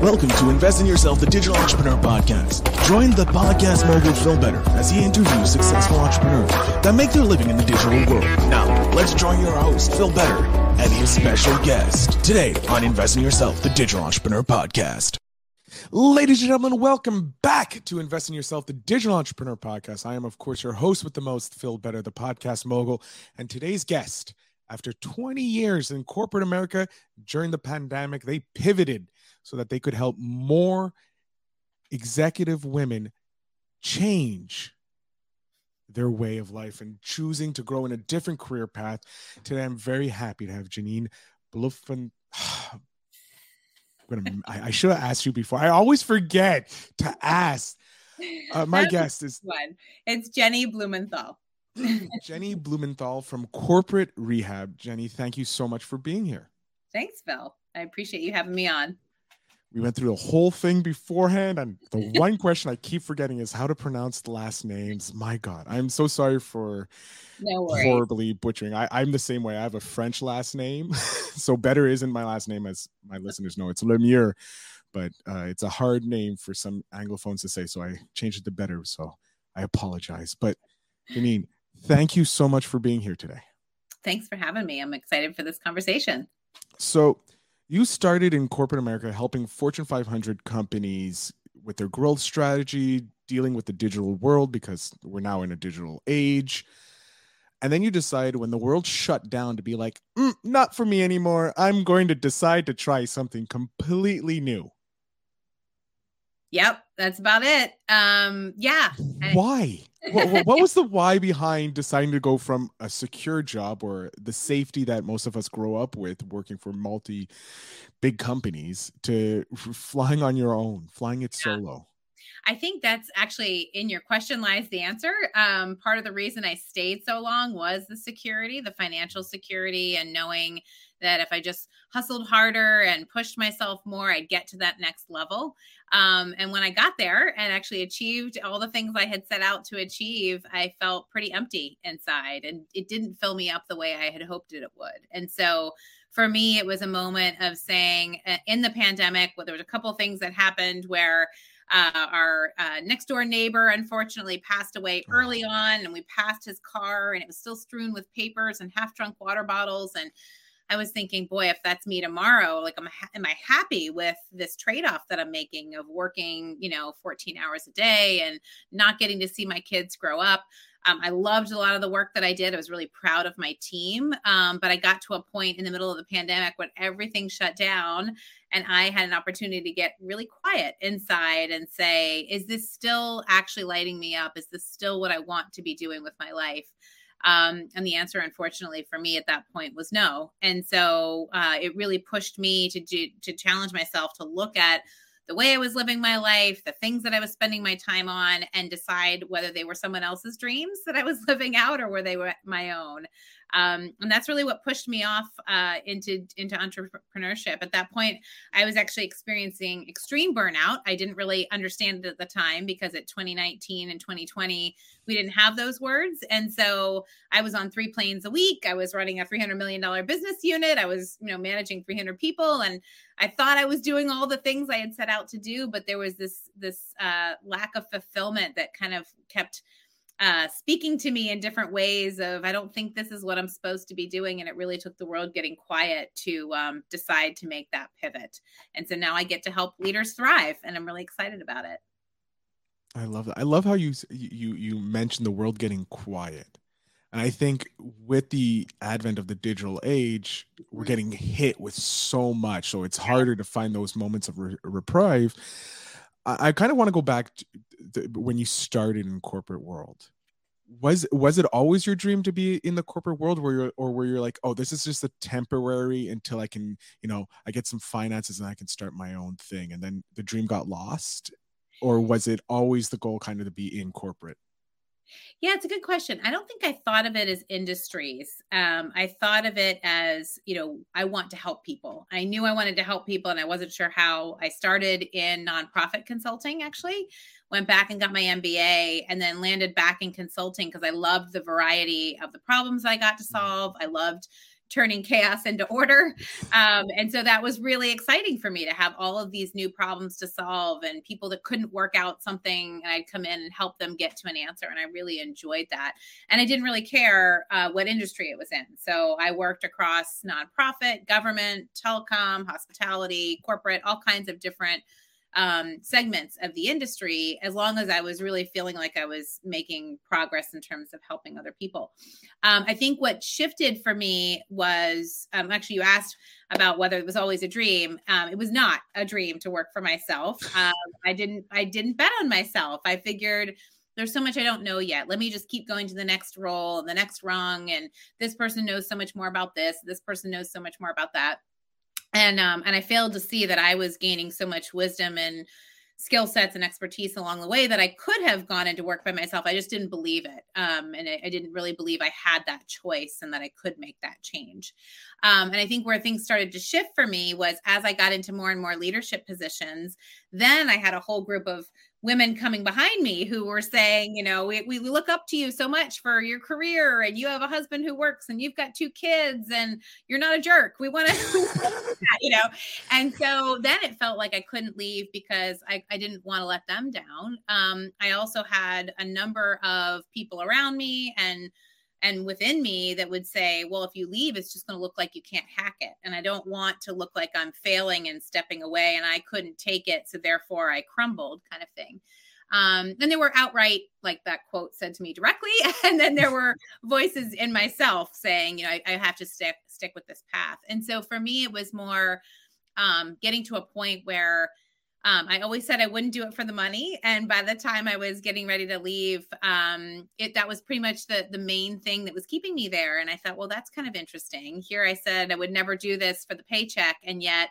Welcome to Invest in Yourself, the Digital Entrepreneur Podcast. Join the podcast mogul Phil Better as he interviews successful entrepreneurs that make their living in the digital world. Now, let's join your host, Phil Better, and his special guest today on Invest in Yourself, the Digital Entrepreneur Podcast. Ladies and gentlemen, welcome back to Invest in Yourself, the Digital Entrepreneur Podcast. I am, of course, your host with the most, Phil Better, the podcast mogul. And today's guest, after 20 years in corporate America during the pandemic, they pivoted so that they could help more executive women change their way of life and choosing to grow in a different career path. Today, I'm very happy to have Janine Bluffen. Gonna, I, I should have asked you before. I always forget to ask. Uh, my guest is one. It's Jennie Blumenthal. Jennie Blumenthal from Corporate Rehab. Jennie, thank you so much for being here. Thanks, Phil. I appreciate you having me on. We went through the whole thing beforehand, and the one question I keep forgetting is how to pronounce the last names. My God, I'm so sorry for No horribly butchering. I, I'm the same way. I have a French last name, so better isn't my last name, as my listeners know. It's Lemire, but uh, it's a hard name for some Anglophones to say, so I changed it to better. So I apologize. But Janine, thank you so much for being here today. Thanks for having me. I'm excited for this conversation. So you started in corporate America helping Fortune 500 companies with their growth strategy, dealing with the digital world because we're now in a digital age. And then you decide when the world shut down to be like, "Mm, not for me anymore. I'm going to decide to try something completely new. Yep, that's about it. Um, yeah. Why? what, what- was the why behind deciding to go from a secure job or the safety that most of us grow up with working for multi big companies to flying on your own, flying it Yeah. solo? I think that's actually in your question lies the answer. Um, part of the reason I stayed so long was the security, the financial security, and knowing that if I just hustled harder and pushed myself more, I'd get to that next level. Um, and when I got there and actually achieved all the things I had set out to achieve, I felt pretty empty inside and it didn't fill me up the way I had hoped it would. And so for me, it was a moment of saying uh, in the pandemic, well, there was a couple things that happened where uh, our uh, next door neighbor unfortunately passed away early on, and we passed his car, and it was still strewn with papers and half drunk water bottles. And I was thinking, boy, if that's me tomorrow, like, am, ha- am I happy with this trade off that I'm making of working, you know, 14 hours a day and not getting to see my kids grow up? Um, I loved a lot of the work that I did. I was really proud of my team. Um, but I got to a point in the middle of the pandemic when everything shut down and I had an opportunity to get really quiet inside and say, is this still actually lighting me up? Is this still what I want to be doing with my life? Um, and the answer, unfortunately, for me at that point was no. And so uh, it really pushed me to do to challenge myself to look at the way I was living my life, the things that I was spending my time on, and decide whether they were someone else's dreams that I was living out or were they my own. Um, and that's really what pushed me off uh, into into entrepreneurship. At that point, I was actually experiencing extreme burnout. I didn't really understand it at the time because at 2019 and 2020 we didn't have those words, and so I was on three planes a week. I was running a 300 million dollar business unit. I was you know managing 300 people, and I thought I was doing all the things I had set out to do, but there was this this uh, lack of fulfillment that kind of kept uh, speaking to me in different ways of I don't think this is what I'm supposed to be doing, and it really took the world getting quiet to um, decide to make that pivot. And so now I get to help leaders thrive, and I'm really excited about it. I love that. I love how you you you mentioned the world getting quiet. And I think with the advent of the digital age, we're getting hit with so much. So it's harder to find those moments of re- reprieve. I, I kind of want to go back to, to when you started in corporate world. Was was it always your dream to be in the corporate world where you're or where you're like, oh, this is just a temporary until I can, you know, I get some finances and I can start my own thing. And then the dream got lost? Or was it always the goal kind of to be in corporate? Yeah, it's a good question. I don't think I thought of it as industries. Um, I thought of it as, you know, I want to help people. I knew I wanted to help people and I wasn't sure how. I started in nonprofit consulting, actually, went back and got my MBA and then landed back in consulting because I loved the variety of the problems I got to solve. I loved turning chaos into order. Um, and so that was really exciting for me to have all of these new problems to solve and people that couldn't work out something. And I'd come in and help them get to an answer. And I really enjoyed that. And I didn't really care uh, what industry it was in. So I worked across nonprofit, government, telecom, hospitality, corporate, all kinds of different um, segments of the industry as long as I was really feeling like I was making progress in terms of helping other people. Um, I think what shifted for me was um, actually, you asked about whether it was always a dream. Um, it was not a dream to work for myself. Um, I didn't, I didn't bet on myself. I figured, there's so much I don't know yet. Let me just keep going to the next role, the next rung, and this person knows so much more about this. This person knows so much more about that and um and i failed to see that i was gaining so much wisdom and skill sets and expertise along the way that i could have gone into work by myself. I just didn't believe it um and I, I didn't really believe i had that choice and that i could make that change. Um and i think where things started to shift for me was as i got into more and more leadership positions then i had a whole group of women coming behind me who were saying, you know, we, we look up to you so much for your career and you have a husband who works and you've got two kids and you're not a jerk. We want to, you know. And so then it felt like I couldn't leave because I, I didn't want to let them down. Um, I also had a number of people around me and and within me that would say, well, if you leave, it's just going to look like you can't hack it. And I don't want to look like I'm failing and stepping away and I couldn't take it. So therefore I crumbled kind of thing. Um, and there were outright, like that quote said to me directly. And then there were voices in myself saying, you know, I, I have to stick, stick with this path. And so for me, it was more um, getting to a point where um, I always said I wouldn't do it for the money, and by the time I was getting ready to leave, um, it that was pretty much the the main thing that was keeping me there. And I thought, well, that's kind of interesting. Here, I said I would never do this for the paycheck, and yet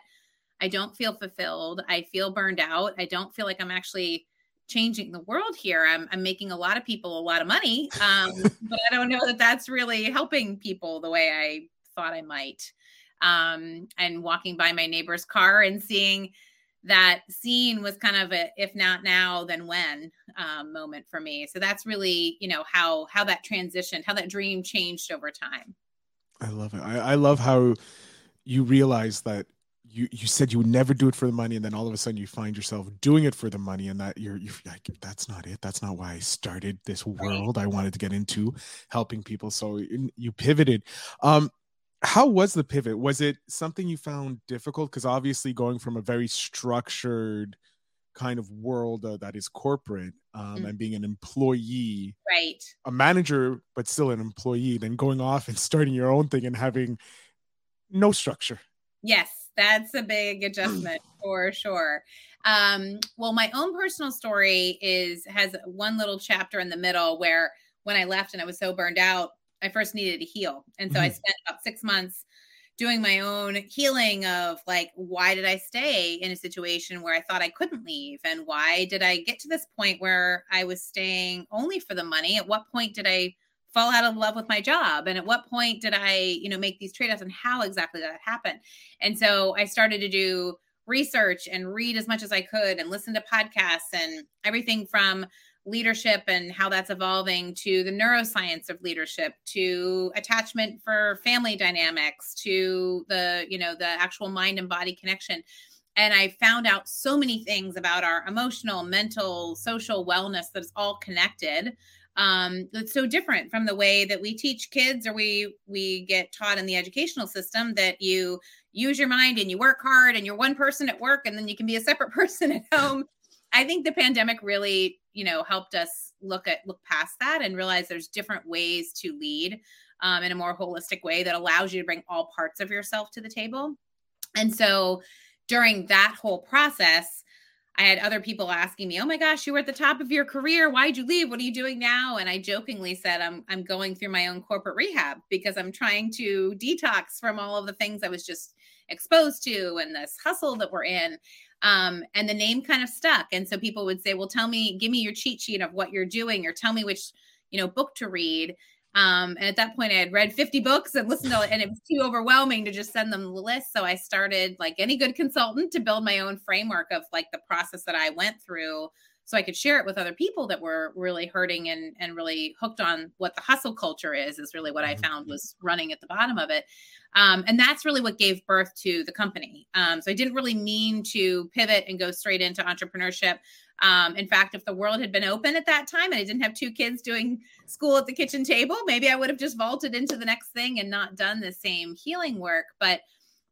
I don't feel fulfilled. I feel burned out. I don't feel like I'm actually changing the world here. I'm, I'm making a lot of people a lot of money, um, but I don't know that that's really helping people the way I thought I might. Um, and walking by my neighbor's car and seeing that scene was kind of a if not now then when um, moment for me. So that's really you know how how that transitioned how that dream changed over time. I love it. I, I love how you realize that you you said you would never do it for the money and then all of a sudden you find yourself doing it for the money and that you're you're like that's not it. That's not why i started this world. I wanted to get into helping people. So you pivoted. Um how was the pivot? Was it something you found difficult? Because obviously going from a very structured kind of world uh, that is corporate um, mm. and being an employee right. a manager but still an employee then going off and starting your own thing and having no structure. Yes that's a big adjustment for sure. Um, well my own personal story is has one little chapter in the middle where when i left and i was so burned out I first needed to heal. And so mm-hmm. I spent about six months doing my own healing of like, why did I stay in a situation where I thought I couldn't leave? And why did I get to this point where I was staying only for the money? At what point did I fall out of love with my job? And at what point did I, you know, make these trade offs and how exactly that happened? And so I started to do research and read as much as I could and listen to podcasts and everything from leadership and how that's evolving to the neuroscience of leadership to attachment for family dynamics to the you know the actual mind and body connection. And i found out so many things about our emotional mental social wellness that's all connected um, it's so different from the way that we teach kids or we we get taught in the educational system that you use your mind and you work hard and you're one person at work and then you can be a separate person at home. I think the pandemic really, you know, helped us look at look past that and realize there's different ways to lead um, in a more holistic way that allows you to bring all parts of yourself to the table. And so during that whole process, I had other people asking me, "Oh my gosh, you were at the top of your career. Why'd you leave? What are you doing now?" And I jokingly said, "I'm I'm going through my own corporate rehab because I'm trying to detox from all of the things I was just exposed to and this hustle that we're in." Um, and the name kind of stuck. And so people would say, well, tell me, give me your cheat sheet of what you're doing or tell me which, you know, book to read. Um, and at that point, I had read 50 books and listened to it, and it was too overwhelming to just send them the list. So I started, like any good consultant, to build my own framework of like the process that I went through so I could share it with other people that were really hurting and and really hooked on what the hustle culture is is really what I mm-hmm. found was running at the bottom of it. Um, and that's really what gave birth to the company. Um, so I didn't really mean to pivot and go straight into entrepreneurship. Um, in fact, if the world had been open at that time and I didn't have two kids doing school at the kitchen table, maybe I would have just vaulted into the next thing and not done the same healing work. But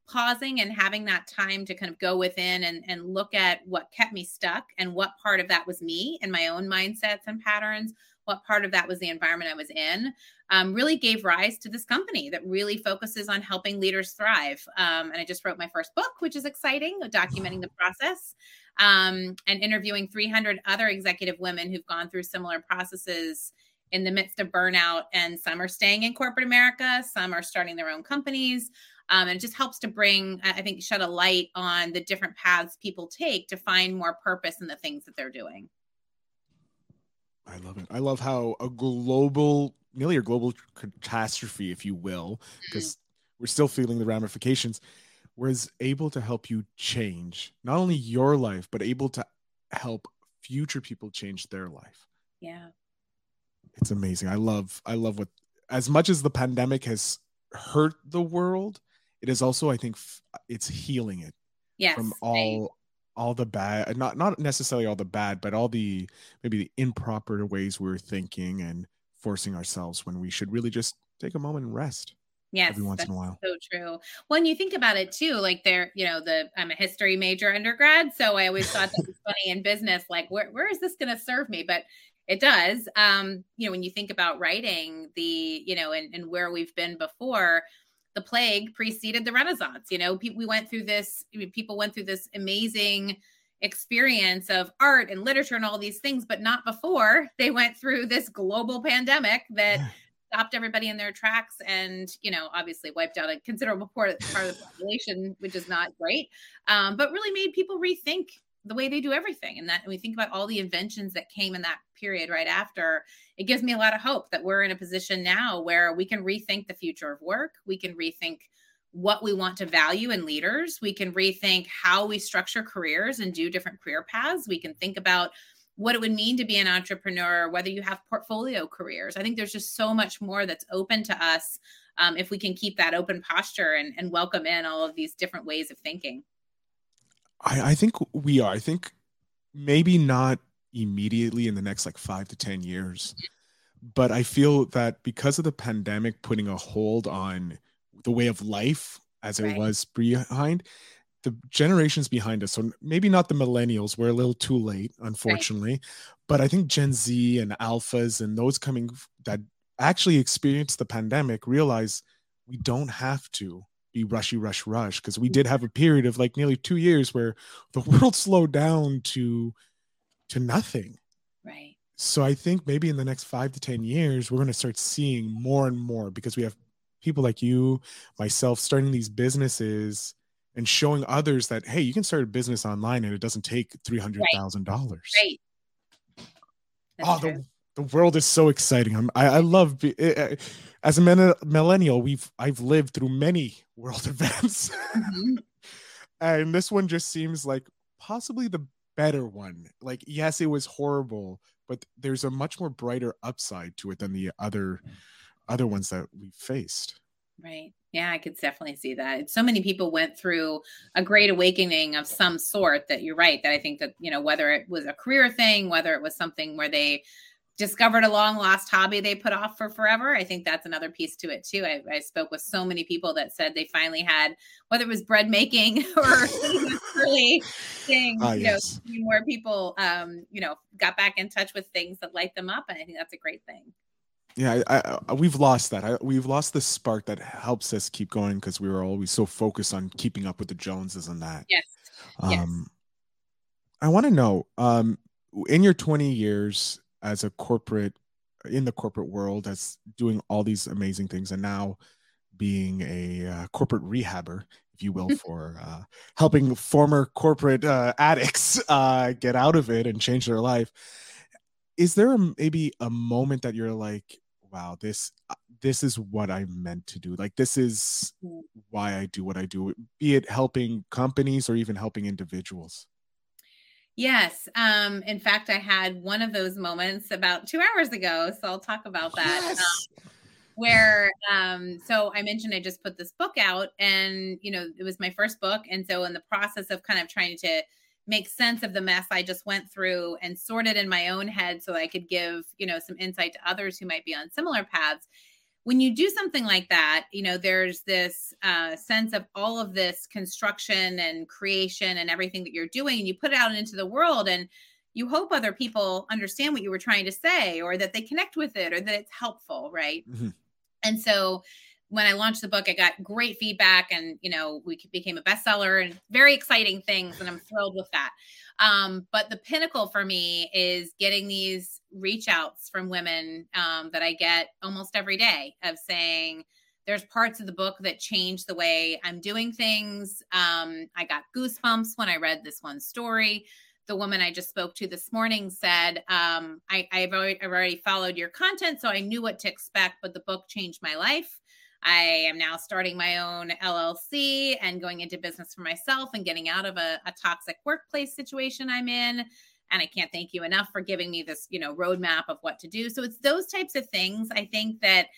pausing and having that time to kind of go within and, and look at what kept me stuck and what part of that was me and my own mindsets and patterns, what part of that was the environment I was in, um, really gave rise to this company that really focuses on helping leaders thrive. Um, and I just wrote my first book, which is exciting, documenting the process um, and interviewing 300 other executive women who've gone through similar processes in the midst of burnout. And some are staying in corporate America, some are starting their own companies. Um, and it just helps to bring, I think, shed a light on the different paths people take to find more purpose in the things that they're doing. I love it. I love how a global, nearly a global catastrophe, if you will, because mm-hmm. we're still feeling the ramifications, was able to help you change not only your life, but able to help future people change their life. Yeah. It's amazing. I love, I love what, as much as the pandemic has hurt the world, it is also, I think, it's healing it yes, from all all the bad not not necessarily all the bad but all the maybe the improper ways we're thinking and forcing ourselves when we should really just take a moment and rest yes every once in a while. so true. When you think about it too like there you know the i'm a history major undergrad so i always thought that was funny in business like where, where is this going to serve me? But it does. Um you know when you think about writing the you know and, and where we've been before the plague preceded the Renaissance. You know, we went through this, people went through this amazing experience of art and literature and all these things, but not before they went through this global pandemic that stopped everybody in their tracks and, you know, obviously wiped out a considerable part of the population, which is not great, um, but really made people rethink the way they do everything. And that we think about all the inventions that came in that period right after, it gives me a lot of hope that we're in a position now where we can rethink the future of work. We can rethink what we want to value in leaders. We can rethink how we structure careers and do different career paths. We can think about what it would mean to be an entrepreneur, whether you have portfolio careers. I think there's just so much more that's open to us um, if we can keep that open posture and, and welcome in all of these different ways of thinking. I, I think we are. I think maybe not immediately in the next like five to 10 years. But I feel that because of the pandemic putting a hold on the way of life as right. it was behind, the generations behind us, so maybe not the millennials, we're a little too late, unfortunately, right. but I think Gen Z and alphas and those coming that actually experienced the pandemic realize we don't have to be rushy, rush, rush, because we did have a period of like nearly two years where the world slowed down to to nothing. Right. So I think maybe in the next five to ten years, we're going to start seeing more and more because we have people like you, myself, starting these businesses and showing others that hey, you can start a business online and it doesn't take three hundred thousand dollars. Right. oh, the, the world is so exciting. I'm, I, I love it, as a millennial. We've I've lived through many world events. Mm-hmm. and this one just seems like possibly the better one. Like, yes, it was horrible, but there's a much more brighter upside to it than the other other ones that we faced. Right. Yeah, I could definitely see that. So many people went through a great awakening of some sort that you're right. That I think that, you know, whether it was a career thing, whether it was something where they discovered a long lost hobby they put off for forever. I think that's another piece to it too. I, I spoke with so many people that said they finally had, whether it was bread making or really things, uh, yes. you know, more people, um, you know, got back in touch with things that light them up. And I think that's a great thing. Yeah, I, I, we've lost that. I, we've lost the spark that helps us keep going because we were always so focused on keeping up with the Joneses and that. Yes. Um, yes. I want to know, um, in your 20 years as a corporate in the corporate world as doing all these amazing things and now being a uh, corporate rehabber if you will for uh, helping former corporate uh, addicts uh, get out of it and change their life. Is there a, maybe a moment that you're like wow this uh, this is what i meant to do. Like this is mm. why i do what i do be it helping companies or even helping individuals Yes. Um, in fact, I had one of those moments about two hours ago. So I'll talk about that. Yes. Um, where um so i mentioned i just put this book out and you know it was my first book and so in the process of kind of trying to make sense of the mess i just went through and sort it in my own head so i could give you know some insight to others who might be on similar paths when you do something like that you know there's this uh, sense of all of this construction and creation and everything that you're doing and you put it out into the world and you hope other people understand what you were trying to say or that they connect with it or that it's helpful right mm-hmm. And so when I launched the book, I got great feedback and, you know, we became a bestseller and very exciting things. And I'm thrilled with that. Um, but the pinnacle for me is getting these reach outs from women um, that I get almost every day of saying, there's parts of the book that change the way I'm doing things. Um, I got goosebumps when I read this one story the woman I just spoke to this morning said, um, I, have already, I've already followed your content, so I knew what to expect, but the book changed my life. I am now starting my own LLC and going into business for myself and getting out of a, a toxic workplace situation I'm in. And I can't thank you enough for giving me this, you know, roadmap of what to do. So it's those types of things I think that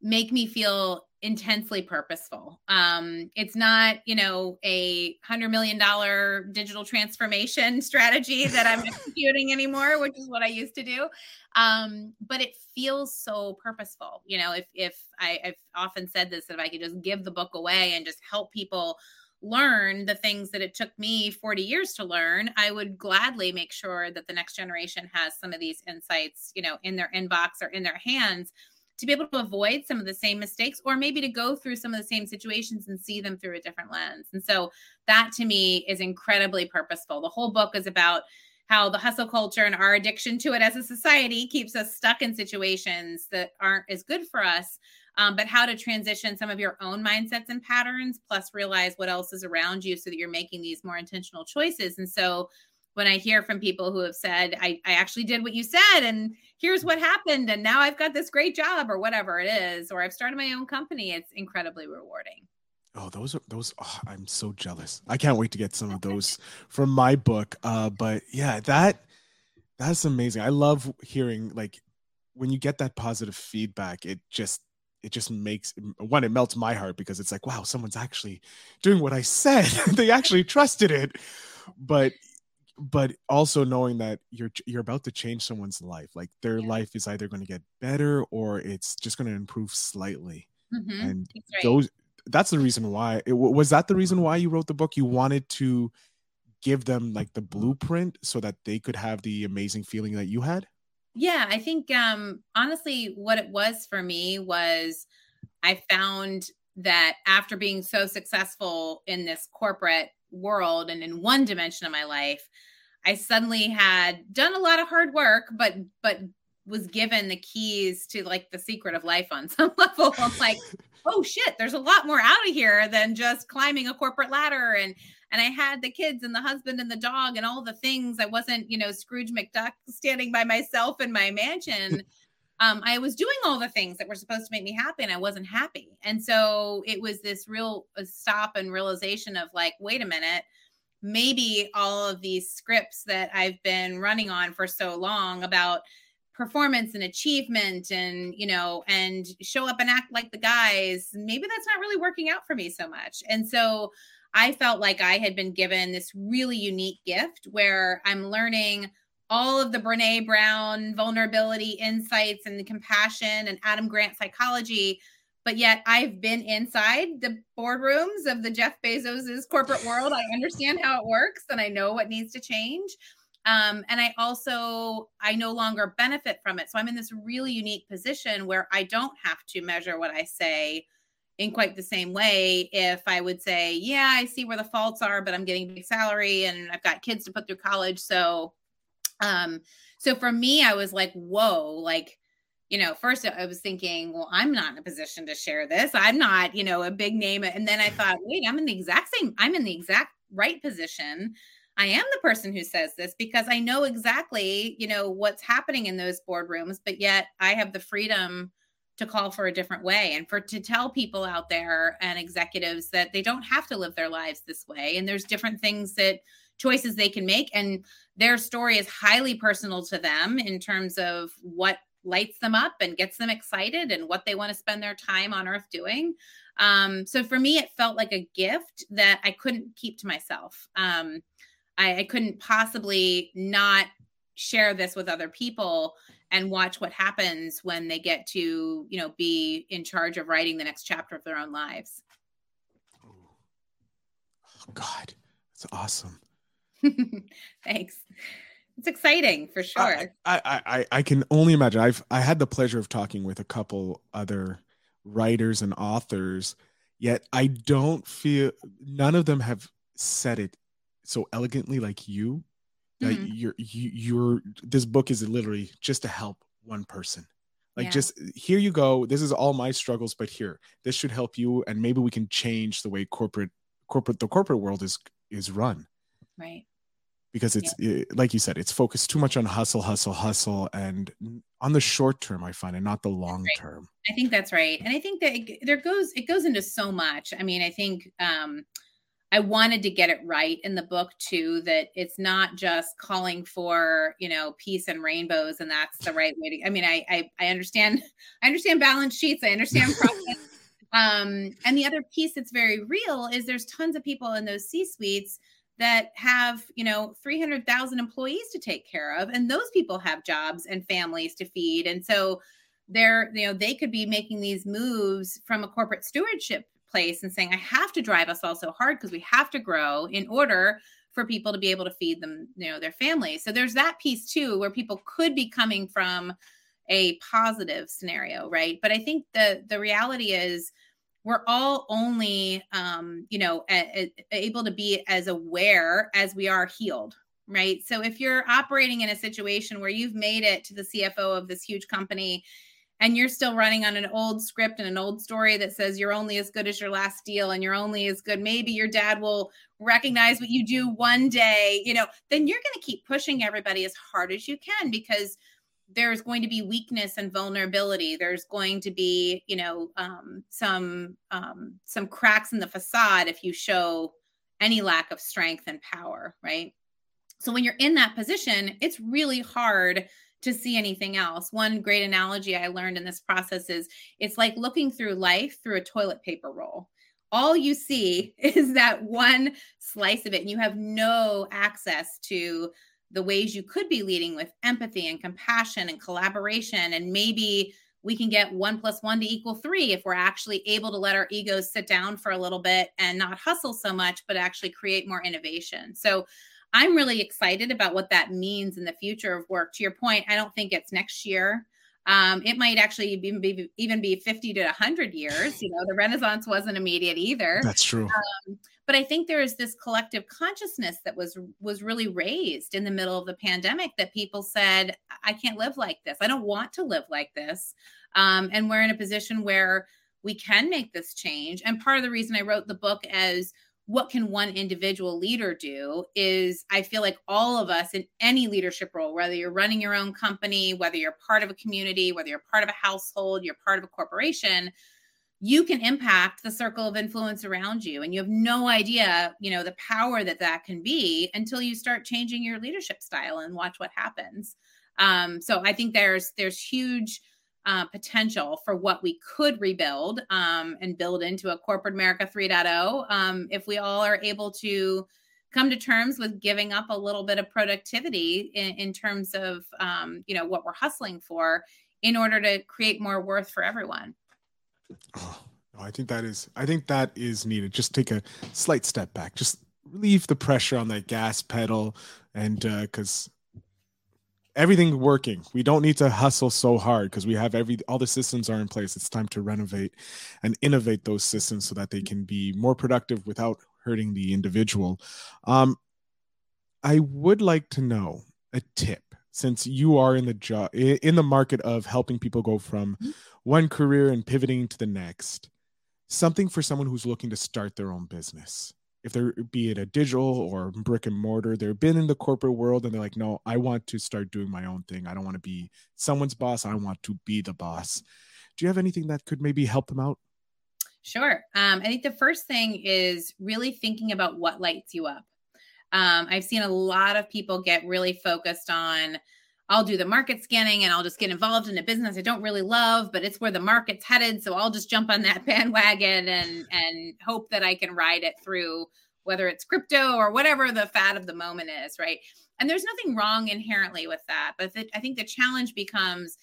make me feel intensely purposeful. Um, it's not, you know, a hundred million dollar digital transformation strategy that I'm executing anymore, which is what I used to do. Um, but it feels so purposeful. You know, if if I, I've often said this, that if I could just give the book away and just help people learn the things that it took me 40 years to learn, I would gladly make sure that the next generation has some of these insights, you know, in their inbox or in their hands to be able to avoid some of the same mistakes or maybe to go through some of the same situations and see them through a different lens. And so that to me is incredibly purposeful. The whole book is about how the hustle culture and our addiction to it as a society keeps us stuck in situations that aren't as good for us. Um, but how to transition some of your own mindsets and patterns, plus realize what else is around you so that you're making these more intentional choices. And so when I hear from people who have said, I, I actually did what you said, and here's what happened, and now I've got this great job, or whatever it is, or I've started my own company, it's incredibly rewarding. Oh, those are those. Oh, I'm so jealous. I can't wait to get some of those from my book. Uh, but yeah, that that's amazing. I love hearing like when you get that positive feedback. It just it just makes one it melts my heart because it's like wow someone's actually doing what i said they actually trusted it but but also knowing that you're you're about to change someone's life like their yeah. life is either going to get better or it's just going to improve slightly mm-hmm. and right. those that's the reason why it, was that the reason why you wrote the book you wanted to give them like the blueprint so that they could have the amazing feeling that you had yeah i think um honestly what it was for me was i found that after being so successful in this corporate world and in one dimension of my life i suddenly had done a lot of hard work but but was given the keys to like the secret of life on some level. I'm like oh shit there's a lot more out of here than just climbing a corporate ladder. And and i had the kids and the husband and the dog and all the things. I wasn't you know scrooge mcduck standing by myself in my mansion um, I was doing all the things that were supposed to make me happy and I wasn't happy. And so it was this real stop and realization of like, wait a minute, maybe all of these scripts that I've been running on for so long about performance and achievement and you know and show up and act like the guys maybe that's not really working out for me so much and so i felt like i had been given this really unique gift where i'm learning all of the Brene Brown vulnerability insights and the compassion and Adam Grant psychology. But yet I've been inside the boardrooms of the Jeff Bezos's corporate world. I understand how it works and I know what needs to change. Um, and I also I no longer benefit from it. So I'm in this really unique position where I don't have to measure what I say in quite the same way if I would say, yeah, I see where the faults are, but I'm getting big salary and I've got kids to put through college. So um, so for me, I was like, whoa, like, you know, first I was thinking, well, I'm not in a position to share this. I'm not, you know, a big name. And then I thought, wait, I'm in the exact same, I'm in the exact right position. I am the person who says this because I know exactly, you know, what's happening in those boardrooms, but yet I have the freedom to call for a different way and for to tell people out there and executives that they don't have to live their lives this way and there's different things that choices they can make and their story is highly personal to them in terms of what lights them up and gets them excited and what they want to spend their time on earth doing. Um, so for me it felt like a gift that i couldn't keep to myself. Um, I, I couldn't possibly not share this with other people and watch what happens when they get to you know be in charge of writing the next chapter of their own lives. Oh, god that's awesome thanks. It's exciting for sure. I, I, I i can only imagine. I've i had the pleasure of talking with a couple other writers and authors yet i don't feel none of them have said it so elegantly like you that mm-hmm. you're you, you're this book is literally just to help one person. Like yeah. just here you go. This is all my struggles but here this should help you and maybe we can change the way corporate corporate the corporate world is is run right. Because it's yeah. it, like you said it's focused too much on hustle hustle hustle and on the short term i find and not the long right. term. I think that's right. And i think that it, there goes it goes into so much. I mean i think um I wanted to get it right in the book too that it's not just calling for you know peace and rainbows and that's the right way to I mean I I, I understand I understand balance sheets I understand profit um and the other piece that's very real is there's tons of people in those C suites that have you know 300,000 employees to take care of and those people have jobs and families to feed and so they're you know they could be making these moves from a corporate stewardship place and saying, I have to drive us all so hard because we have to grow in order for people to be able to feed them, you know, their families. So there's that piece too, where people could be coming from a positive scenario, right? But I think the the reality is we're all only um, you know a, a, able to be as aware as we are healed right? So if you're operating in a situation where you've made it to the cfo of this huge company and you're still running on an old script and an old story that says you're only as good as your last deal and you're only as good maybe your dad will recognize what you do one day you know then you're going to keep pushing everybody as hard as you can because there's going to be weakness and vulnerability there's going to be you know um, some um, some cracks in the facade if you show any lack of strength and power right so when you're in that position it's really hard to see anything else. One great analogy I learned in this process is it's like looking through life through a toilet paper roll. All you see is that one slice of it, and you have no access to the ways you could be leading with empathy and compassion and collaboration. And maybe we can get one plus one to equal three if we're actually able to let our egos sit down for a little bit and not hustle so much, but actually create more innovation. So I'm really excited about what that means in the future of work. To your point, I don't think it's next year. Um, it might actually even be even be 50 to 100 years. You know, the Renaissance wasn't immediate either. That's true. Um, but I think there is this collective consciousness that was was really raised in the middle of the pandemic that people said, "I can't live like this. I don't want to live like this." Um, and we're in a position where we can make this change. And part of the reason I wrote the book as what can one individual leader do is i feel like all of us in any leadership role whether you're running your own company whether you're part of a community whether you're part of a household you're part of a corporation you can impact the circle of influence around you and you have no idea you know the power that that can be until you start changing your leadership style and watch what happens um, so i think there's there's huge uh, potential for what we could rebuild um, and build into a corporate America 3.0 um, if we all are able to come to terms with giving up a little bit of productivity in, in terms of um, you know what we're hustling for in order to create more worth for everyone. Oh, I think that is I think that is needed. Just take a slight step back. Just relieve the pressure on that gas pedal and because uh, everything working. We don't need to hustle so hard because we have every all the systems are in place. It's time to renovate and innovate those systems so that they can be more productive without hurting the individual. Um, I would like to know a tip since you are in the job in the market of helping people go from mm-hmm. One career and pivoting to the next. Something for someone who's looking to start their own business. If they're be it a digital or brick and mortar they've been in the corporate world and they're like no i want to start doing my own thing. I don't want to be someone's boss. I want to be the boss. Do you have anything that could maybe help them out? Sure. Um, i think the first thing is really thinking about what lights you up. Um, I've seen a lot of people get really focused on I'll do the market scanning and I'll just get involved in a business I don't really love, but it's where the market's headed. So I'll just jump on that bandwagon and and hope that I can ride it through, whether it's crypto or whatever the fad of the moment is, right? And there's nothing wrong inherently with that, but the, I think the challenge becomes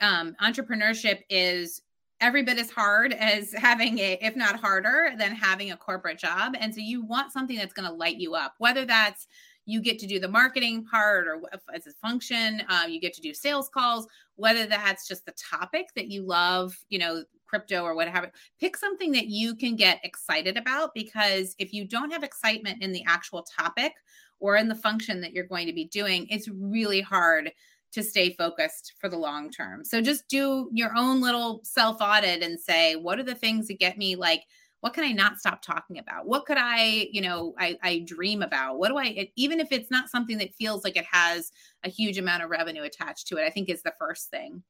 um, entrepreneurship is every bit as hard as having a, if not harder than having a corporate job. And so you want something that's going to light you up, whether that's you get to do the marketing part or as a function uh, you get to do sales calls whether that's just the topic that you love you know crypto or what have whatever pick something that you can get excited about because if you don't have excitement in the actual topic or in the function that you're going to be doing it's really hard to stay focused for the long term. So just do your own little self audit and say what are the things that get me like what can i not stop talking about? What could i you know i, I dream about? What do i even if it's not something that feels like it has a huge amount of revenue attached to it i think is the first thing.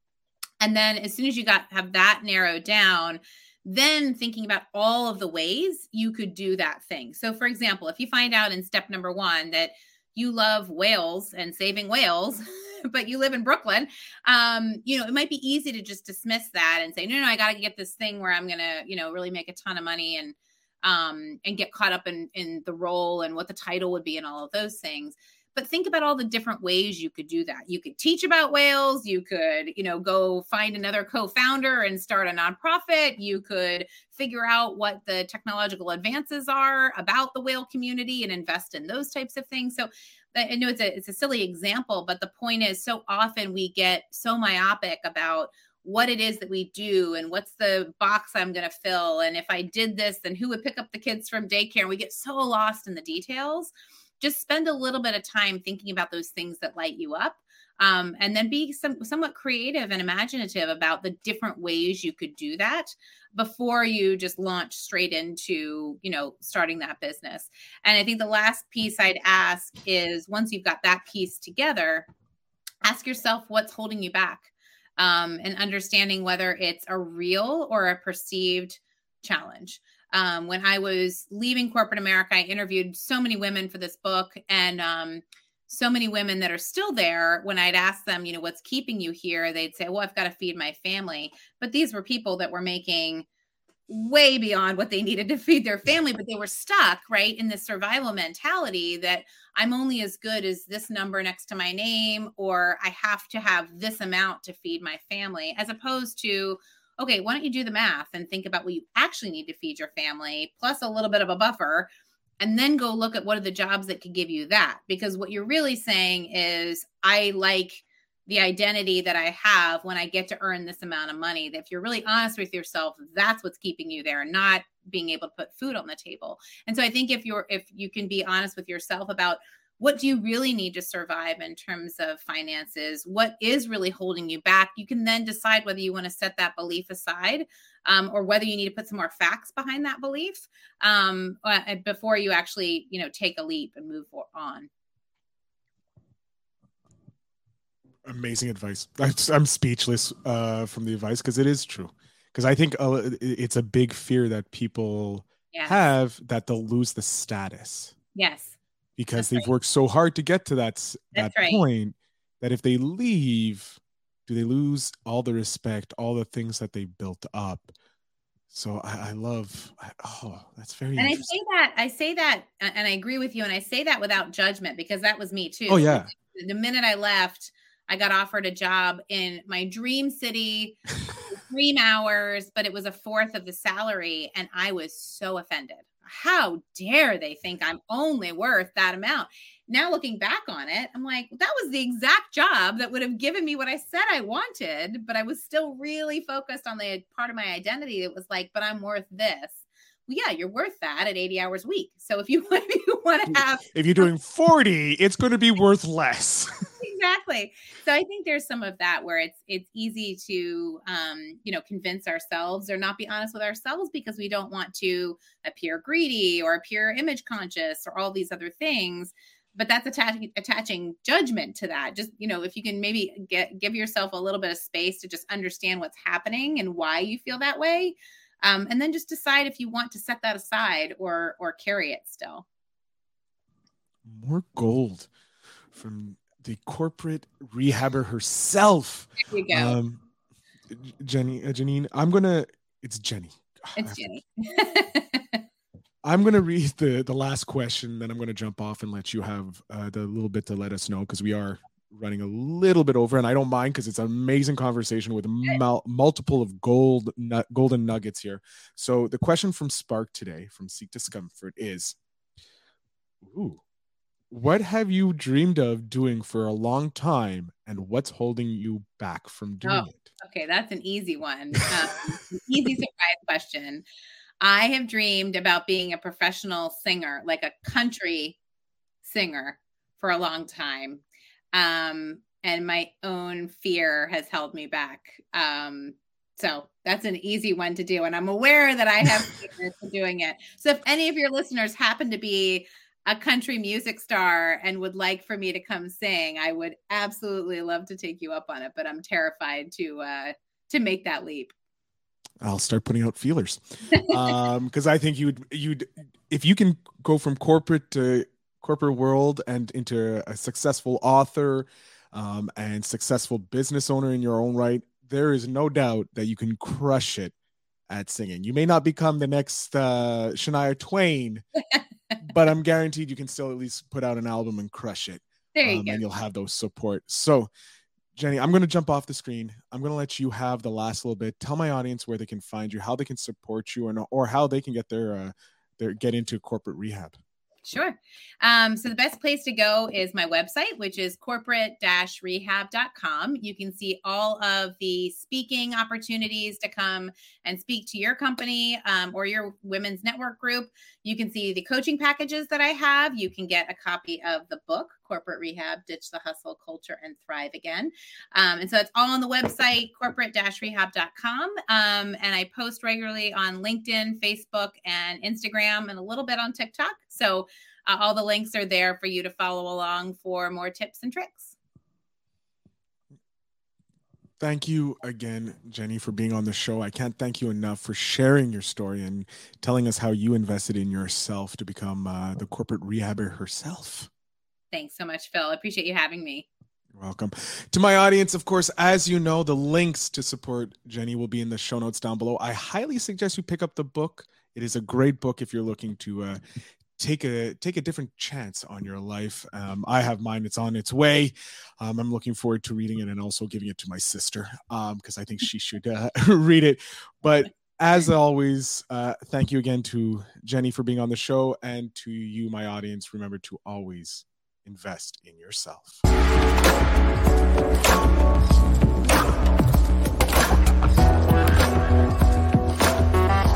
And then as soon as you got have that narrowed down then thinking about all of the ways you could do that thing. So for example if you find out in step number one that you love whales and saving whales but you live in Brooklyn, um, you know, it might be easy to just dismiss that and say, no, no, I got to get this thing where I'm going to, you know, really make a ton of money and, um, and get caught up in, in the role and what the title would be and all of those things. But think about all the different ways you could do that. You could teach about whales you could you know go find another co-founder and start a nonprofit you could figure out what the technological advances are about the whale community and invest in those types of things. So I know it's a it's a silly example, but the point is so often we get so myopic about what it is that we do and what's the box I'm going to fill and if I did this then who would pick up the kids from daycare and we get so lost in the details. Just spend a little bit of time thinking about those things that light you up. Um, and then be some, somewhat creative and imaginative about the different ways you could do that before you just launch straight into you know starting that business. And i think the last piece i'd ask is once you've got that piece together ask yourself what's holding you back um, and understanding whether it's a real or a perceived challenge. Um, when i was leaving corporate america i interviewed so many women for this book and um, so many women that are still there when i'd ask them you know what's keeping you here? they'd say well i've got to feed my family. But these were people that were making way beyond what they needed to feed their family but they were stuck right in this survival mentality that i'm only as good as this number next to my name or i have to have this amount to feed my family as opposed to okay why don't you do the math and think about what you actually need to feed your family plus a little bit of a buffer and then go look at what are the jobs that could give you that. Because what you're really saying is i like the identity that i have when i get to earn this amount of money. That if you're really honest with yourself that's what's keeping you there not being able to put food on the table. And so i think if you're if you can be honest with yourself about what do you really need to survive in terms of finances? What is really holding you back? You can then decide whether you want to set that belief aside um, or whether you need to put some more facts behind that belief um, uh, before you actually you know take a leap and move on. Amazing advice. I'm speechless uh, from the advice because it is true. Because i think uh, it's a big fear that people yes. have that they'll lose the status. Yes because That's they've right. worked so hard to get to that that right. point that if they leave do they lose all the respect all the things that they built up? So i, I love I, oh that's very and i say that i say that and i agree with you and i say that without judgment because that was me too. Oh yeah. The minute i left i got offered a job in my dream city dream hours but it was a fourth of the salary and i was so offended how dare they think I'm only worth that amount? Now looking back on it, I'm like, that was the exact job that would have given me what I said I wanted, but I was still really focused on the part of my identity that was like, but I'm worth this. Well, yeah, you're worth that at 80 hours a week. So if you, if you want to have if you're doing 40, it's going to be worth less. exactly. So I think there's some of that where it's it's easy to um, you know, convince ourselves or not be honest with ourselves because we don't want to appear greedy or appear image conscious or all these other things. But that's attaching attaching judgment to that. Just you know, if you can maybe get give yourself a little bit of space to just understand what's happening and why you feel that way, um, and then just decide if you want to set that aside or or carry it still more gold from the corporate rehabber herself. There you go. Um, Jennie, uh, Janine, I'm gonna. It's Jennie. it's Jennie. I'm gonna read the the last question, then I'm gonna jump off and let you have uh, the little bit to let us know because we are running a little bit over, and I don't mind because it's an amazing conversation with mul- multiple of gold nut, golden nuggets here. So the question from Spark today, from Seek Discomfort, is, "Ooh, what have you dreamed of doing for a long time, and what's holding you back from doing Oh. it?" Okay, that's an easy one. Um, easy surprise question. I have dreamed about being a professional singer, like a country singer, for a long time. Um, and my own fear has held me back. Um, so that's an easy one to do. And I'm aware that I have doing it. So if any of your listeners happen to be a country music star and would like for me to come sing, I would absolutely love to take you up on it. But I'm terrified to uh, to make that leap. I'll start putting out feelers. Um, because I think you'd you'd if you can go from corporate to corporate world and into a successful author um, and successful business owner in your own right, there is no doubt that you can crush it at singing. You may not become the next uh, Shania Twain, but I'm guaranteed you can still at least put out an album and crush it There you um, go. and you'll have those support. So, Jennie, I'm going to jump off the screen. I'm going to let you have the last little bit. Tell my audience where they can find you, how they can support you, and or how they can get their uh, their get into corporate rehab. Sure. Um, so the best place to go is my website, which is corporate-rehab.com. You can see all of the speaking opportunities to come and speak to your company um, or your women's network group. You can see the coaching packages that I have. You can get a copy of the book, Corporate Rehab, Ditch the Hustle, Culture, and Thrive Again. Um, and so it's all on the website, corporate-rehab.com. Um, and I post regularly on LinkedIn, Facebook, and Instagram, and a little bit on TikTok. So uh, all the links are there for you to follow along for more tips and tricks. Thank you again, Jennie, for being on the show. I can't thank you enough for sharing your story and telling us how you invested in yourself to become uh, the corporate rehabber herself. Thanks so much, Phil. I appreciate you having me. You're welcome. To my audience, of course, as you know, the links to support Jennie will be in the show notes down below. I highly suggest you pick up the book. It is a great book if you're looking to uh, take a take a different chance on your life. Um, I have mine; it's on its way. Um, I'm looking forward to reading it and also giving it to my sister because I think she should uh, read it. But as always, uh, thank you again to Jennie for being on the show, and to you, my audience. Remember to always invest in yourself.